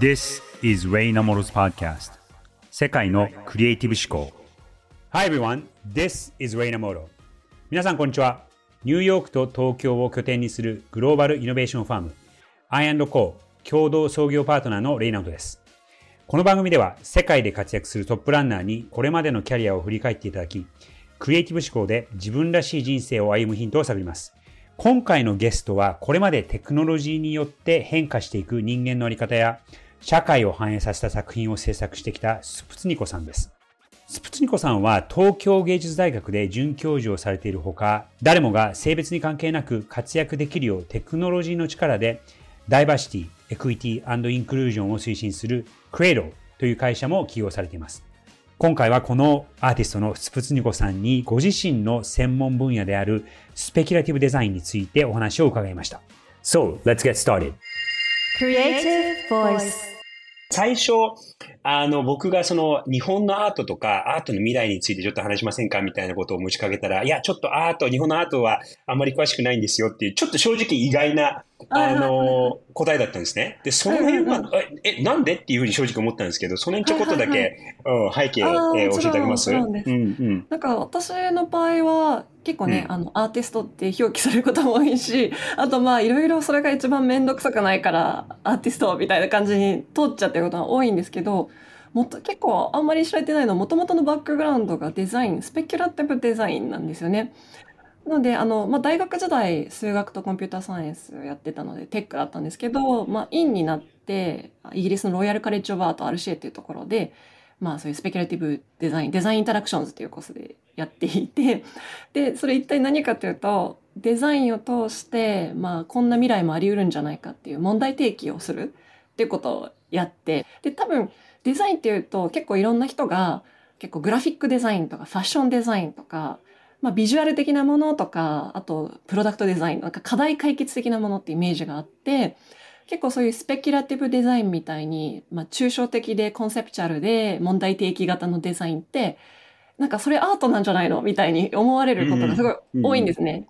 This is Ray Namoro's podcast. 世界のクリエイティブ思考。Hi everyone, this is Ray Namoro 皆さんこんにちは。ニューヨークと東京を拠点にするグローバルイノベーションファーム I&Co 共同創業パートナーのレイナウトです。この番組では世界で活躍するトップランナーにこれまでのキャリアを振り返っていただきクリエイティブ思考で自分らしい人生を歩むヒントを探ります。今回のゲストはこれまでテクノロジーによって変化していく人間のあり方や社会を反映させた作品を制作してきたスプツニコさんです。スプツニコさんは東京芸術大学で准教授をされているほか、誰もが性別に関係なく活躍できるようテクノロジーの力でダイバーシティ、エクイティインクルージョンを推進するクレイロという会社も起用されています。今回はこのアーティストのスプツニコさんにご自身の専門分野であるスペキュラティブデザインについてお話を伺いました。So, let's get started. Creative Voice 最初、あの、僕がその日本のアートとかアートの未来についてちょっと話しませんかみたいなことを持ちかけたら、いや、ちょっとアート、日本のアートはあんまり詳しくないんですよっていう、ちょっと正直意外なあの、答えだったんですね。で、その辺は、え、なんでっていうふうに正直思ったんですけど、その辺ちょこっとだけ、うん、背景、えー、教えてあげます？そうんうん。なんか私の場合は、結構ね、うん、あの、アーティストって表記されることも多いし、あとまあ、いろいろそれが一番めんどくさくないから、アーティストみたいな感じに通っちゃってることが多いんですけど、もと結構あんまり知られてないのは、もともとのバックグラウンドがデザイン、スペキュラティブデザインなんですよね。なので、あの、まあ、大学時代、数学とコンピューターサイエンスやってたので、テックだったんですけど、まあ、院になって、イギリスのロイヤルカレッジオブアート RCA っていうところで、まあ、そういうスペキュラティブデザイン、デザインインタラクションズっていうコースでやっていて、で、それ一体何かというと、デザインを通して、まあ、こんな未来もあり得るんじゃないかっていう問題提起をするっていうことをやって、で、多分、デザインっていうと結構いろんな人が、結構グラフィックデザインとかファッションデザインとか、まあ、ビジュアル的なものとか、あと、プロダクトデザイン、なんか課題解決的なものってイメージがあって、結構そういうスペキュラティブデザインみたいに、まあ、抽象的でコンセプチャルで問題提起型のデザインって、なんかそれアートなんじゃないのみたいに思われることがすごい多いんですね。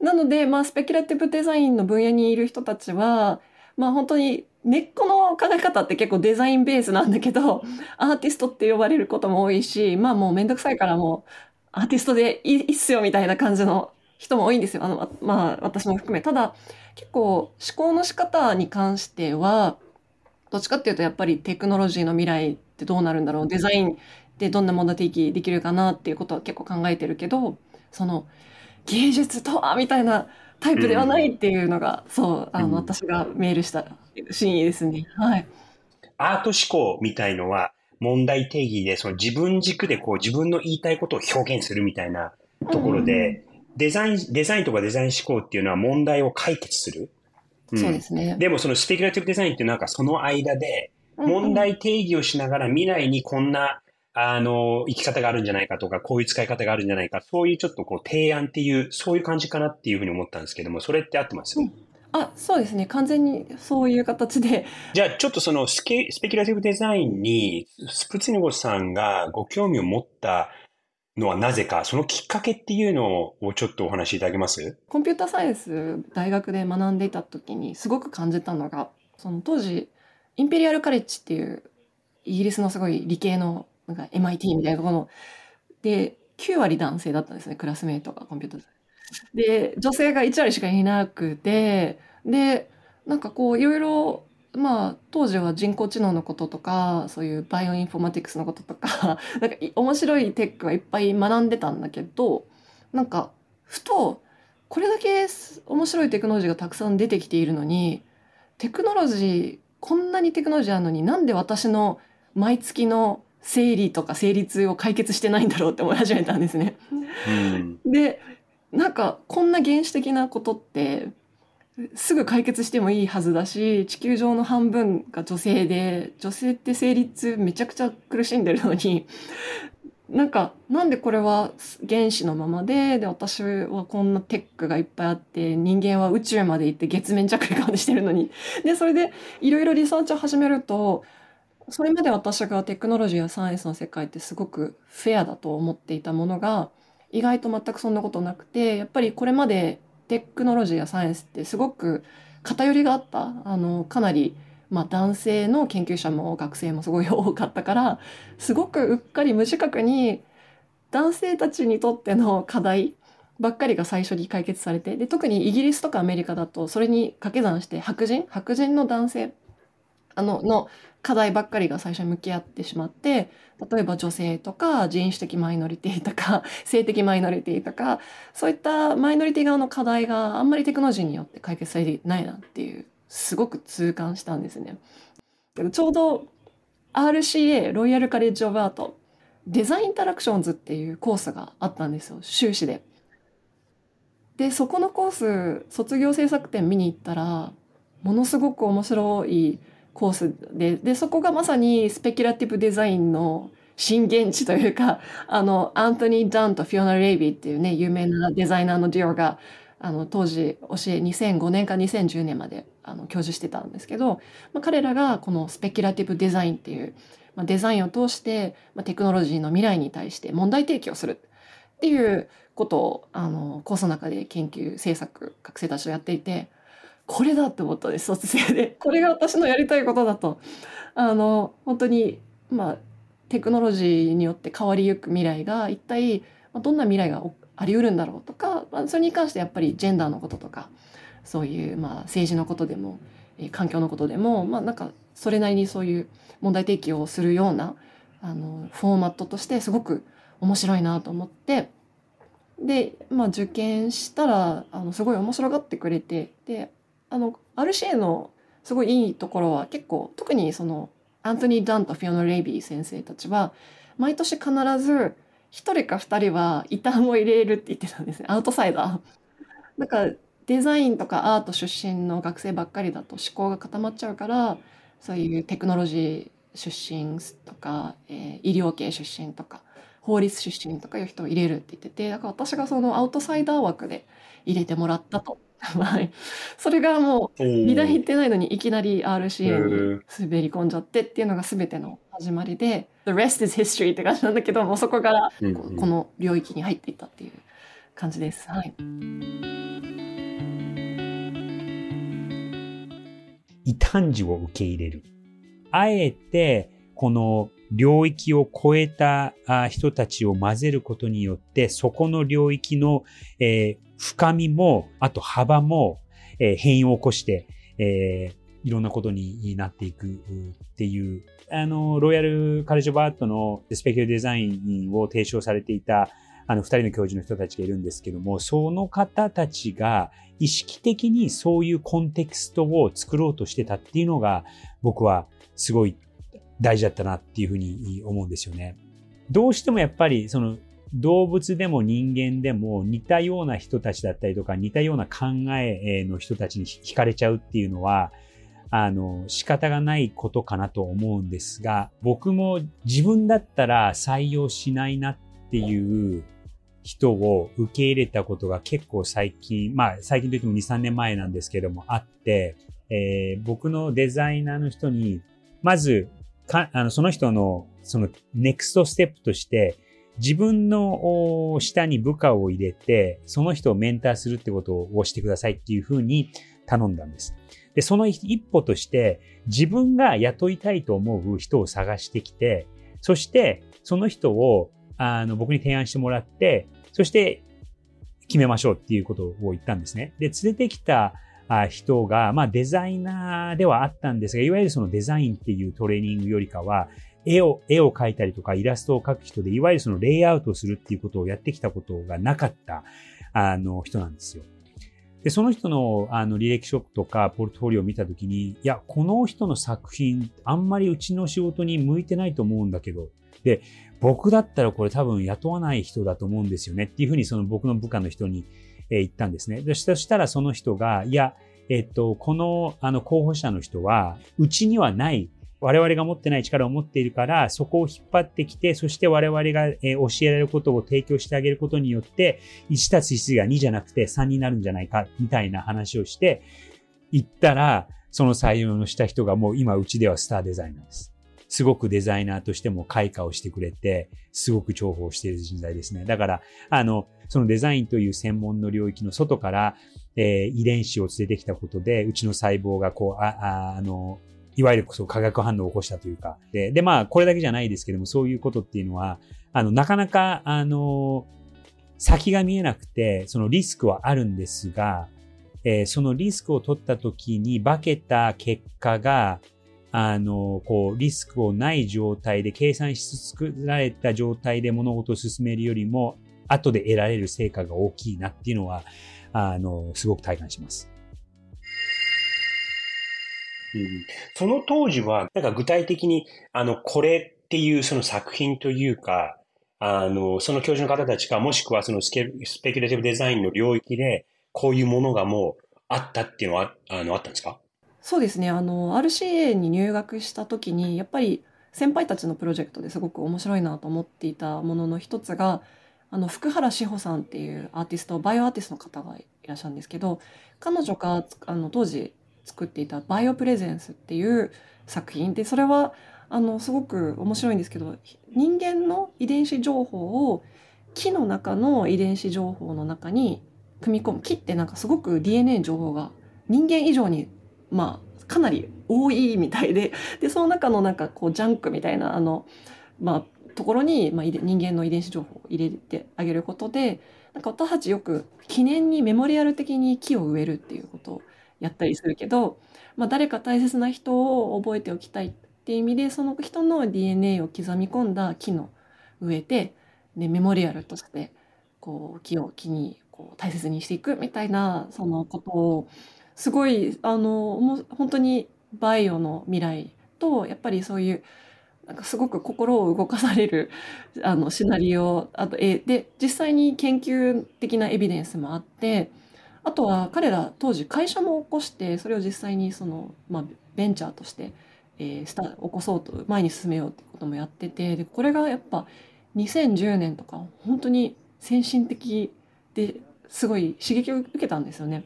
うんうん、なので、まあ、スペキュラティブデザインの分野にいる人たちは、まあ本当に根っこの考え方って結構デザインベースなんだけど、アーティストって呼ばれることも多いし、まあもうめんどくさいからもうアーティストでいいっすよみたいな感じの人も多いんですよ。あの、まあ、私も含め。ただ、結構思考の仕方に関しては、どっちかっていうとやっぱりテクノロジーの未来ってどうなるんだろう、デザインでどんな問題提起できるかなっていうことは結構考えてるけど、その芸術とはみたいなタイプではないっていうのが、うん、そう、あの、うん、私がメールした真意ですね。はい。アート思考みたいのは、問題定義で、その自分軸でこう自分の言いたいことを表現するみたいなところで、デザイン、デザインとかデザイン思考っていうのは問題を解決する。うん、そうですね。でもそのスペキュラティブデザインってなんかその間で、問題定義をしながら未来にこんな、あの、生き方があるんじゃないかとか、こういう使い方があるんじゃないか、そういうちょっとこう提案っていう、そういう感じかなっていうふうに思ったんですけども、それって合ってます、うんあ、そうですね。完全にそういう形で。じゃあ、ちょっとそのスケスペキュラティブデザインに、スプツニゴさんがご興味を持ったのはなぜか、そのきっかけっていうのをちょっとお話しいただけます？コンピュータサイエンス大学で学んでいた時にすごく感じたのが、その当時、インペリアルカレッジっていうイギリスのすごい理系のなんか MIT みたいなところで、9割男性だったんですね、クラスメートがコンピューターで、女性が1割しかいなくて、で、なんかこういろいろ、まあ当時は人工知能のこととか、そういうバイオインフォマティクスのこととか、なんか面白いテックはいっぱい学んでたんだけど、なんかふと、これだけ面白いテクノロジーがたくさん出てきているのに、テクノロジー、こんなにテクノロジーあるのになんで私の毎月の整理とか成立を解決してないんだろうって思い始めたんですね。うん、でなんかこんな原始的なことってすぐ解決してもいいはずだし地球上の半分が女性で女性って生理痛めちゃくちゃ苦しんでるのになんかなんでこれは原子のままでで私はこんなテックがいっぱいあって人間は宇宙まで行って月面着陸までしてるのに。でそれでいろいろリサーチを始めるとそれまで私がテクノロジーやサイエンスの世界ってすごくフェアだと思っていたものが意外と全くそんなことなくてやっぱりこれまでテクノロジーやサイエンスってすごく偏りがあった。あのかなりまあ、男性の研究者も学生もすごい多かったからすごくうっかり無自覚に男性たちにとっての課題ばっかりが最初に解決されてで特にイギリスとかアメリカだとそれに掛け算して白人白人の男性あのの課題ばっかりが最初に向き合ってしまって例えば女性とか人種的マイノリティとか 性的マイノリティとかそういったマイノリティ側の課題があんまりテクノロジーによって解決されていないなっていうすごく痛感したんですね。ちょうど RCA ロイヤルカレッジ・オブ・アートデザイン・インタラクションズっていうコースがあったんですよ修士で。でそこのコース卒業制作展見に行ったらものすごく面白いコースで。でそこがまさにスペキュラティブデザインの震源地というか あのアントニー・ダンとフィオナ・レイビーっていうね有名なデザイナーのデュオがあの当時教え2005年か2010年まであの教授してたんですけど、まあ、彼らがこのスペキュラティブデザインっていう、まあ、デザインを通して、まあ、テクノロジーの未来に対して問題提起をするっていうことをあのコースの中で研究制作学生たちとやっていてこれだって思ったんです卒生で。これが私のやりたいことだと。あの本当にまあテクノロジーによって変わりゆく未来が一体どんな未来があり得るんだろうとか、まあ、それに関してやっぱりジェンダーのこととかそういうまあ政治のことでも環境のことでもまあなんかそれなりにそういう問題提起をするようなあのフォーマットとしてすごく面白いなと思ってで、まあ、受験したらあのすごい面白がってくれてであの RCA のすごいいいところは結構特にそのアントニー・ダンとフィオナ・レイビー先生たちは毎年必ず1人か2人は異端を入れるって言ってたんですねアウトサイダー。なんかデザインとかアート出身の学生ばっかりだと思考が固まっちゃうからそういうテクノロジー出身とか、えー、医療系出身とか法律出身とかいう人を入れるって言っててだから私がそのアウトサイダー枠で入れてもらったと。はい、それがもう美大行ってないのにいきなり RCA に滑り込んじゃってっていうのが全ての始まりで「The rest is history」って感じなんだけどもうそこからこの領域に入っていったっていう感じです。はい。異端児を受け入れる。あえて、この領域を超えた人たちを混ぜることによって、そこの領域の、深みも、あと幅も、変異を起こして、いろんなことになっていくっていう、あの、ロイヤルカレジオブアートのスペキュラデザインを提唱されていた、あの、二人の教授の人たちがいるんですけども、その方たちが意識的にそういうコンテクストを作ろうとしてたっていうのが、僕はすごい大事だったなっていうふうに思うんですよね。どうしてもやっぱりその動物でも人間でも似たような人たちだったりとか似たような考えの人たちに惹かれちゃうっていうのはあの仕方がないことかなと思うんですが僕も自分だったら採用しないなっていう人を受け入れたことが結構最近、まあ最近といっても2、3年前なんですけどもあって、えー、僕のデザイナーの人に、まずか、あの、その人の、その、ネクストステップとして、自分の下に部下を入れて、その人をメンターするってことをしてくださいっていうふうに頼んだんです。で、その一歩として、自分が雇いたいと思う人を探してきて、そして、その人を、あの、僕に提案してもらって、そして、決めましょうっていうことを言ったんですね。で、連れてきた人が、まあデザイナーではあったんですが、いわゆるそのデザインっていうトレーニングよりかは、絵を、絵を描いたりとかイラストを描く人で、いわゆるそのレイアウトをするっていうことをやってきたことがなかった、あの、人なんですよ。で、その人の、あの、履歴書とか、ポルトフォリオを見たときに、いや、この人の作品、あんまりうちの仕事に向いてないと思うんだけど、で、僕だったらこれ多分雇わない人だと思うんですよねっていうふうにその僕の部下の人にえ言ったんですね。そしたらその人が、いや、えっと、この、あの、候補者の人は、うちにはない、我々が持ってない力を持っているから、そこを引っ張ってきて、そして我々が、え教えられることを提供してあげることによって、1たす1が2じゃなくて3になるんじゃないか、みたいな話をして、言ったら、その採用のした人がもう今うちではスターデザイナーです。すごくデザイナーとしても開花をしてくれて、すごく重宝している人材ですね。だから、あの、そのデザインという専門の領域の外から、えー、遺伝子を連れてきたことで、うちの細胞がこう、あ、ああの、いわゆるそう化学反応を起こしたというか。で、で、まあ、これだけじゃないですけども、そういうことっていうのは、あの、なかなか、あの、先が見えなくて、そのリスクはあるんですが、えー、そのリスクを取った時に化けた結果が、あの、こう、リスクをない状態で計算し作られた状態で物事を進めるよりも、後で得られる成果が大きいなっていうのは、あの、すごく体感します。うん、その当時は、なんか具体的に、あの、これっていうその作品というか、あの、その教授の方たちか、もしくはそのスケスペキュレティブデザインの領域で、こういうものがもうあったっていうのは、あの、あったんですか？そうですね。あの、RCA に入学した時に、やっぱり先輩たちのプロジェクトですごく面白いなと思っていたものの一つが、あの、福原志保さんっていうアーティスト、バイオアーティストの方がいらっしゃるんですけど、彼女が、あの、当時作っていたバイオプレゼンスっていう作品で、それは、あの、すごく面白いんですけど、人間の遺伝子情報を木の中の遺伝子情報の中に組み込む。木ってなんかすごく DNA 情報が人間以上にまあ、かなり多いみたいで、で、その中のなんかこう、ジャンクみたいな、あの、まあ、ところに、まあ、人間の遺伝子情報を入れてあげることで、なんか私たちよく記念にメモリアル的に木を植えるっていうことをやったりするけど、まあ、誰か大切な人を覚えておきたいっていう意味で、その人の DNA を刻み込んだ木の植えて、で、メモリアルとして、こう、木を木にこう大切にしていくみたいな、そのことを、すごい、あの、もう本当にバイオの未来と、やっぱりそういう、なんかすごく心を動かされる あのシナリオあと絵で実際に研究的なエビデンスもあってあとは彼ら当時会社も起こしてそれを実際にその、まあ、ベンチャーとして、えー、スタ起こそうと前に進めようってこともやっててでこれがやっぱ2010年とか本当に先進的ですごい刺激を受けたんですよね。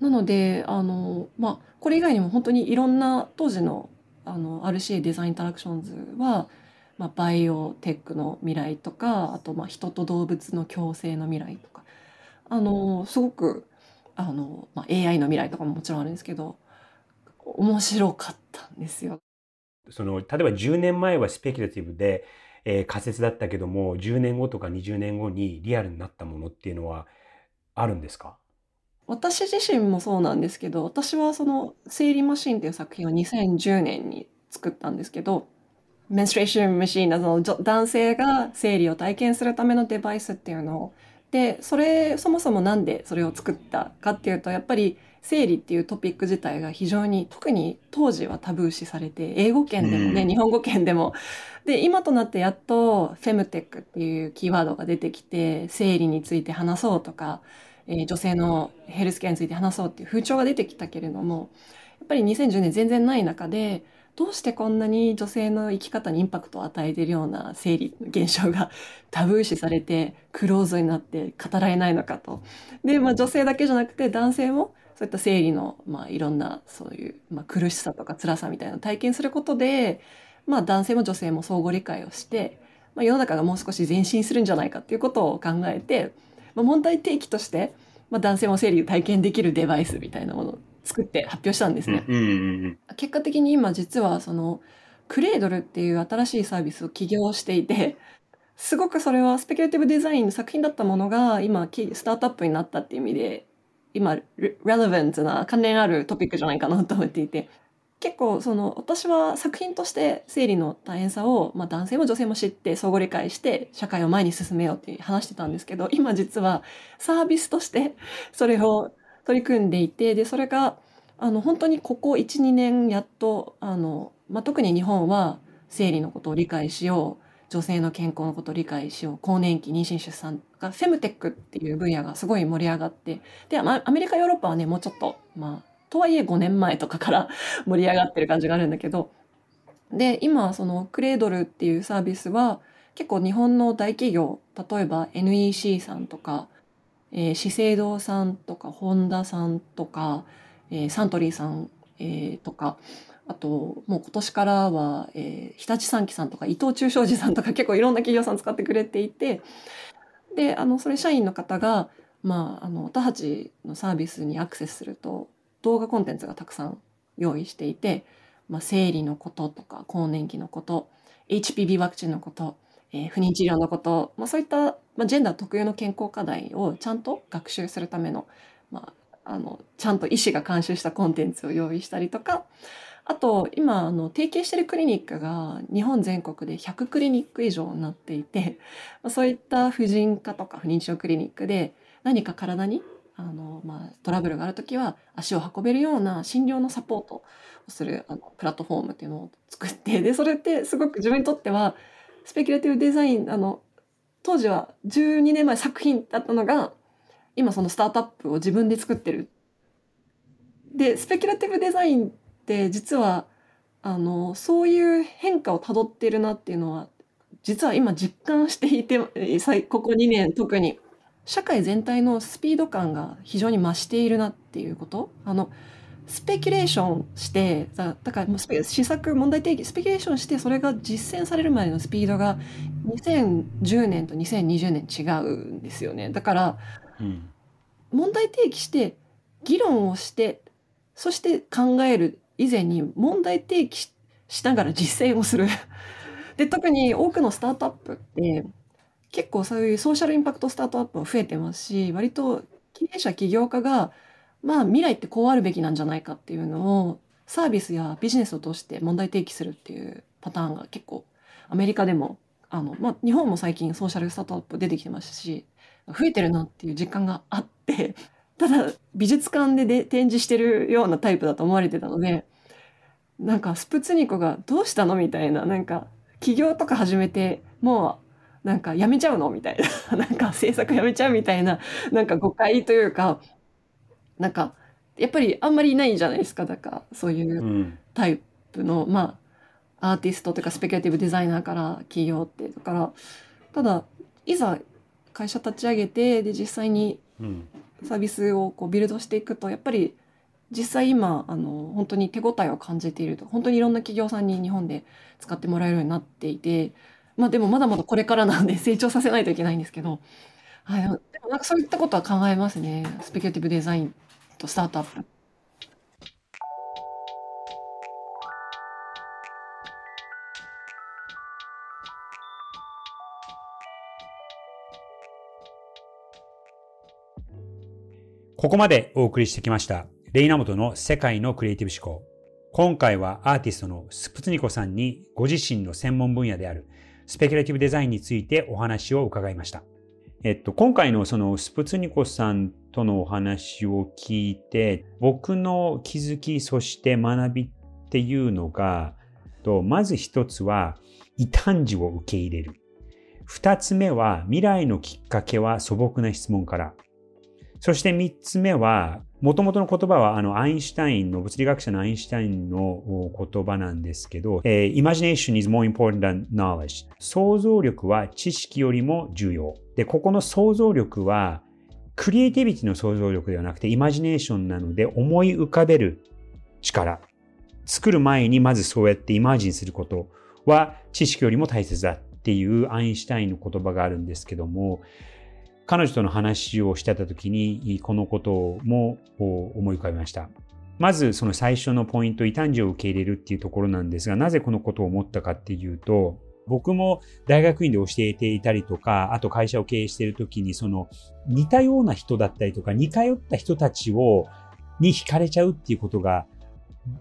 なので、あの、まあ、これ以外にも本当にいろんな当時のあの RCA デザインインタラクションズは、まあ、バイオテックの未来とかあとまあ人と動物の共生の未来とかあのすごくあの、まあ、AI の未来とかももちろんあるんですけど面白かったんですよ。その例えば10年前はスペキュラティブで、えー、仮説だったけども10年後とか20年後にリアルになったものっていうのはあるんですか？私自身もそうなんですけど、私はその生理マシンっていう作品を2010年に作ったんですけど、メンストレーションマシンなどの男性が生理を体験するためのデバイスっていうのを、で、それ、そもそもなんでそれを作ったかっていうと、やっぱり生理っていうトピック自体が非常に、特に当時はタブー視されて、英語圏でもね、日本語圏でも。で、今となってやっとフェムテックっていうキーワードが出てきて、生理について話そうとか、えー、女性のヘルスケアについて話そうっていう風潮が出てきたけれども、やっぱり2010年全然ない中で、どうしてこんなに女性の生き方にインパクトを与えているような生理現象が タブー視されてクローズになって語られないのかと。で、まあ女性だけじゃなくて男性もそういった生理の、まあいろんなそういう、まあ、苦しさとか辛さみたいなのを体験することで、まあ男性も女性も相互理解をして、まあ世の中がもう少し前進するんじゃないかっていうことを考えて、まあ、問題提起として、まあ、男性も生理を体験できるデバイスみたいなものを作って発表したんですね。結果的に今実はそのクレードルっていう新しいサービスを起業していて、すごくそれはスペキュラティブデザインの作品だったものが今スタートアップになったっていう意味で今レレレベントな関連あるトピックじゃないかなと思っていて結構その私は作品として生理の大変さを、まあ、男性も女性も知って相互理解して社会を前に進めようって話してたんですけど 今実はサービスとしてそれを取り組んでいてでそれがあの本当にここ12年やっとあの、まあ、特に日本は生理のことを理解しよう女性の健康のことを理解しよう更年期妊娠出産がフェムテックっていう分野がすごい盛り上がってでアメリカヨーロッパはねもうちょっとまあとはいえ5年前とかから 盛り上がってる感じがあるんだけど、で、今、そのクレードルっていうサービスは、結構日本の大企業、例えば NEC さんとか、えー、資生堂さんとか、ホンダさんとか、えー、サントリーさん、えー、とか、あと、もう今年からは、えー、日立産機さんとか、伊藤忠商事さんとか結構いろんな企業さん使ってくれていて、で、あの、それ社員の方が、まあ、あの、私たちのサービスにアクセスすると、動画コンテンツがたくさん用意していて、まあ、生理のこととか更年期のこと HPV ワクチンのこと、えー、不妊治療のこと、まあ、そういった、まあ、ジェンダー特有の健康課題をちゃんと学習するための,、まあ、あのちゃんと医師が監修したコンテンツを用意したりとかあと今あの提携しているクリニックが日本全国で100クリニック以上になっていてまあそういった婦人科とか不妊治療クリニックで何か体にあの、まあ、トラブルがある時は足を運べるような診療のサポートをするあのプラットフォームっていうのを作ってでそれってすごく自分にとってはスペキュラティブデザインあの当時は12年前作品だったのが今そのスタートアップを自分で作ってる。でスペキュラティブデザインって実はあのそういう変化をたどってるなっていうのは実は今実感していてここ2年特に社会全体のスピード感が非常に増しているなっていうこと？あのスペキュレーションしてだだからもう問題提起スペキュレーションしてそれが実践されるまでのスピードが2010年と2020年違うんですよね。だから、うん、問題提起して議論をしてそして考える以前に問題提起しながら実践をする。で、特に多くのスタートアップって結構そういうソーシャルインパクトスタートアップも増えてますし、割と経営者起業家がまあ未来ってこうあるべきなんじゃないかっていうのをサービスやビジネスを通して問題提起するっていうパターンが結構アメリカでもあの、まあ、日本も最近ソーシャルスタートアップ出てきてますし増えてるなっていう実感があってただ美術館でで展示してるようなタイプだと思われてたのでなんかスプツニコがどうしたのみたいななんか起業とか始めてもうなんかやめちゃうの？みたいな。なんか制作やめちゃうみたいななんか誤解というかなんかやっぱりあんまりいないじゃないですか。だからそういうタイプの、うん、まあアーティストとかスペキュラティブデザイナーから起業って。だからただいざ会社立ち上げてで実際にサービスをこうビルドしていくとやっぱり実際今あの本当に手応えを感じていると。本当にいろんな企業さんに日本で使ってもらえるようになっていてまあでもまだまだこれからなんで 成長させないといけないんですけど、はい、でもなんかそういったことは考えますねスペキュラティブデザインとスタートアップ。ここまでお送りしてきました。レイナモトの世界のクリエイティブ思考。今回はアーティストのスプツニコさんにご自身の専門分野であるスペキュラティブデザインについてお話を伺いました。えっと、今回のそのスプツニコさんとのお話を聞いて、僕の気づき、そして学びっていうのが、まず一つは、異端児を受け入れる。二つ目は、未来のきっかけは素朴な質問から。そして三つ目は、もともとの言葉は、あの、アインシュタインの、物理学者のアインシュタインの言葉なんですけど、えー、imagination is more important than knowledge. 想像力は知識よりも重要。で、ここの想像力は、クリエイティビティの想像力ではなくて、イマジネーションなので、思い浮かべる力。作る前にまずそうやってイマージンすることは知識よりも大切だっていうアインシュタインの言葉があるんですけども、彼女との話をしてた時に、このことも思い浮かべました。まずその最初のポイント、異端児を受け入れるっていうところなんですが、なぜこのことを思ったかっていうと、僕も大学院で教えていたりとか、あと会社を経営している時に、その似たような人だったりとか、似通った人たちを、に惹かれちゃうっていうことが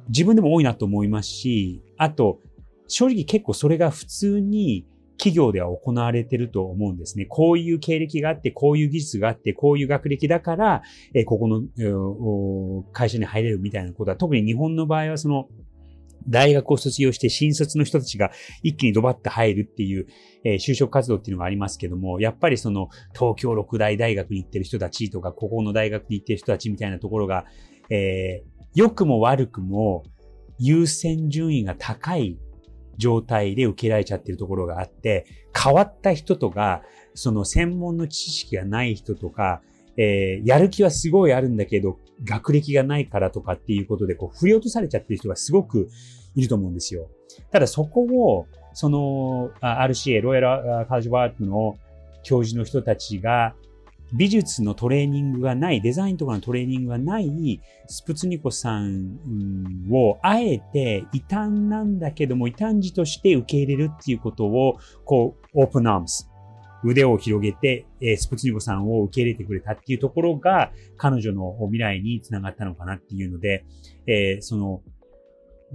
自分でも多いなと思いますし、あと、正直結構それが普通に企業では行われてると思うんですね。こういう経歴があって、こういう技術があって、こういう学歴だから、えここの会社に入れるみたいなことは、特に日本の場合はその、大学を卒業して新卒の人たちが一気にドバッと入るっていう、え、就職活動っていうのがありますけども、やっぱりその東京六大大学に行ってる人たちとか、ここの大学に行ってる人たちみたいなところが、えー、良くも悪くも優先順位が高い状態で受けられちゃってるところがあって、変わった人とか、その専門の知識がない人とか、えー、やる気はすごいあるんだけど、学歴がないからとかっていうことで、こう、振り落とされちゃってる人がすごくいると思うんですよ。ただそこを、その、RCA、ロイヤルカージバートの教授の人たちが、美術のトレーニングがない、デザインとかのトレーニングがないスプツニコさんを、あえて異端なんだけども、異端児として受け入れるっていうことを、こう、オープンアームス、腕を広げて、スプツニコさんを受け入れてくれたっていうところが、彼女の未来につながったのかなっていうので、えー、その、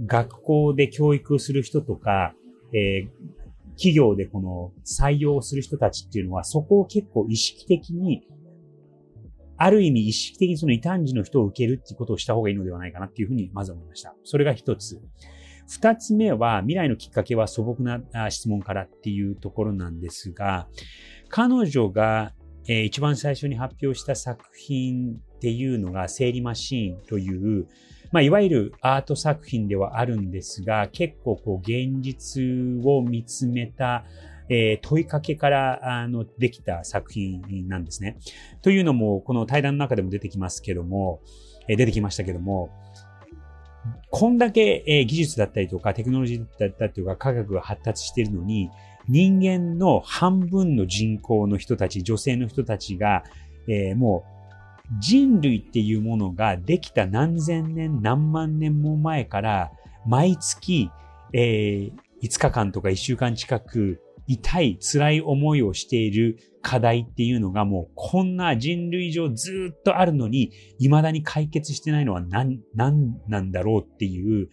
学校で教育をする人とか、えー、企業でこの採用する人たちっていうのは、そこを結構意識的に、ある意味意識的にその異端児の人を受けるっていうことをした方がいいのではないかなっていうふうにまず思いました。それが一つ。二つ目は、未来のきっかけは素朴な質問からっていうところなんですが、彼女が、一番最初に発表した作品っていうのが、生理マシーンという、まあ、いわゆるアート作品ではあるんですが、結構こう現実を見つめた、えー、問いかけからあのできた作品なんですね。というのも、この対談の中でも出てきますけども、えー、出てきましたけども、こんだけ、えー、技術だったりとかテクノロジーだったりとか科学が発達しているのに、人間の半分の人口の人たち、女性の人たちが、えー、もう人類っていうものができた何千年何万年も前から毎月、えー、5日間とか1週間近く痛い辛い思いをしている課題っていうのがもうこんな人類上ずっとあるのに未だに解決してないのは何、何なんだろうっていう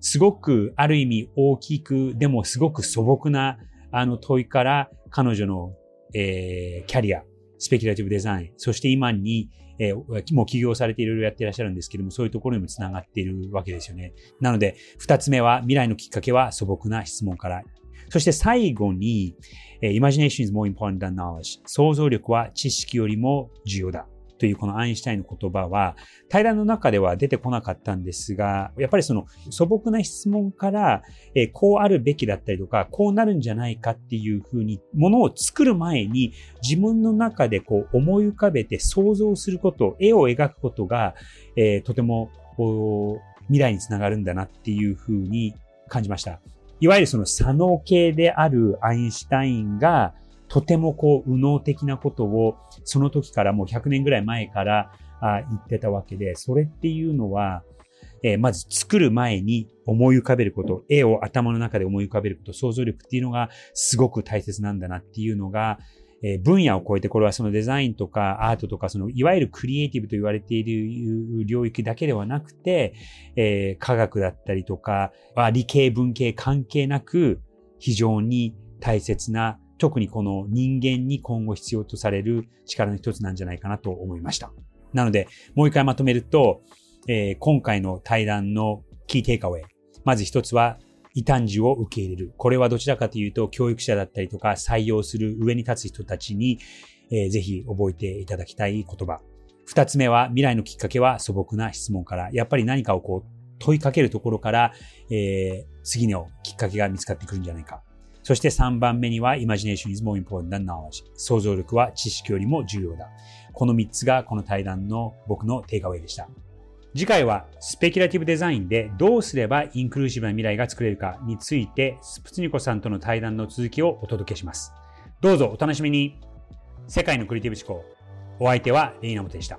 すごくある意味大きくでもすごく素朴なあの問いから彼女の、えー、キャリア、スペキュラティブデザイン、そして今にえー、もう起業されていろいろやってらっしゃるんですけども、そういうところにもつながっているわけですよね。なので、二つ目は未来のきっかけは素朴な質問から。そして最後に、Imagination is more important than knowledge. 想像力は知識よりも重要だ。というこのアインシュタインの言葉は、対談の中では出てこなかったんですが、やっぱりその素朴な質問から、え、こうあるべきだったりとか、こうなるんじゃないかっていうふうに、ものを作る前に自分の中でこう思い浮かべて想像すること、絵を描くことが、え、とても未来につながるんだなっていうふうに感じました。いわゆるその左脳系であるアインシュタインが、とてもこう、右脳的なことを、その時からもう100年ぐらい前からあ言ってたわけで、それっていうのは、えー、まず作る前に思い浮かべること、絵を頭の中で思い浮かべること、想像力っていうのがすごく大切なんだなっていうのが、えー、分野を超えて、これはそのデザインとかアートとか、そのいわゆるクリエイティブと言われている領域だけではなくて、えー、科学だったりとか、理系文系関係なく非常に大切な特にこの人間に今後必要とされる力の一つなんじゃないかなと思いました。なので、もう一回まとめると、えー、今回の対談のキーテイカウェイ。まず一つは、異端児を受け入れる。これはどちらかというと、教育者だったりとか、採用する上に立つ人たちに、えー、ぜひ覚えていただきたい言葉。二つ目は、未来のきっかけは素朴な質問から。やっぱり何かをこう、問いかけるところから、えー、次のきっかけが見つかってくるんじゃないか。そして3番目には Imagination is more important than knowledge 想像力は知識よりも重要だ。この3つがこの対談の僕のテイカウェイでした。次回はスペキュラティブデザインでどうすればインクルーシブな未来が作れるかについてスプツニコさんとの対談の続きをお届けします。どうぞお楽しみに。世界のクリエイティブ思考。お相手はレイナモトでした。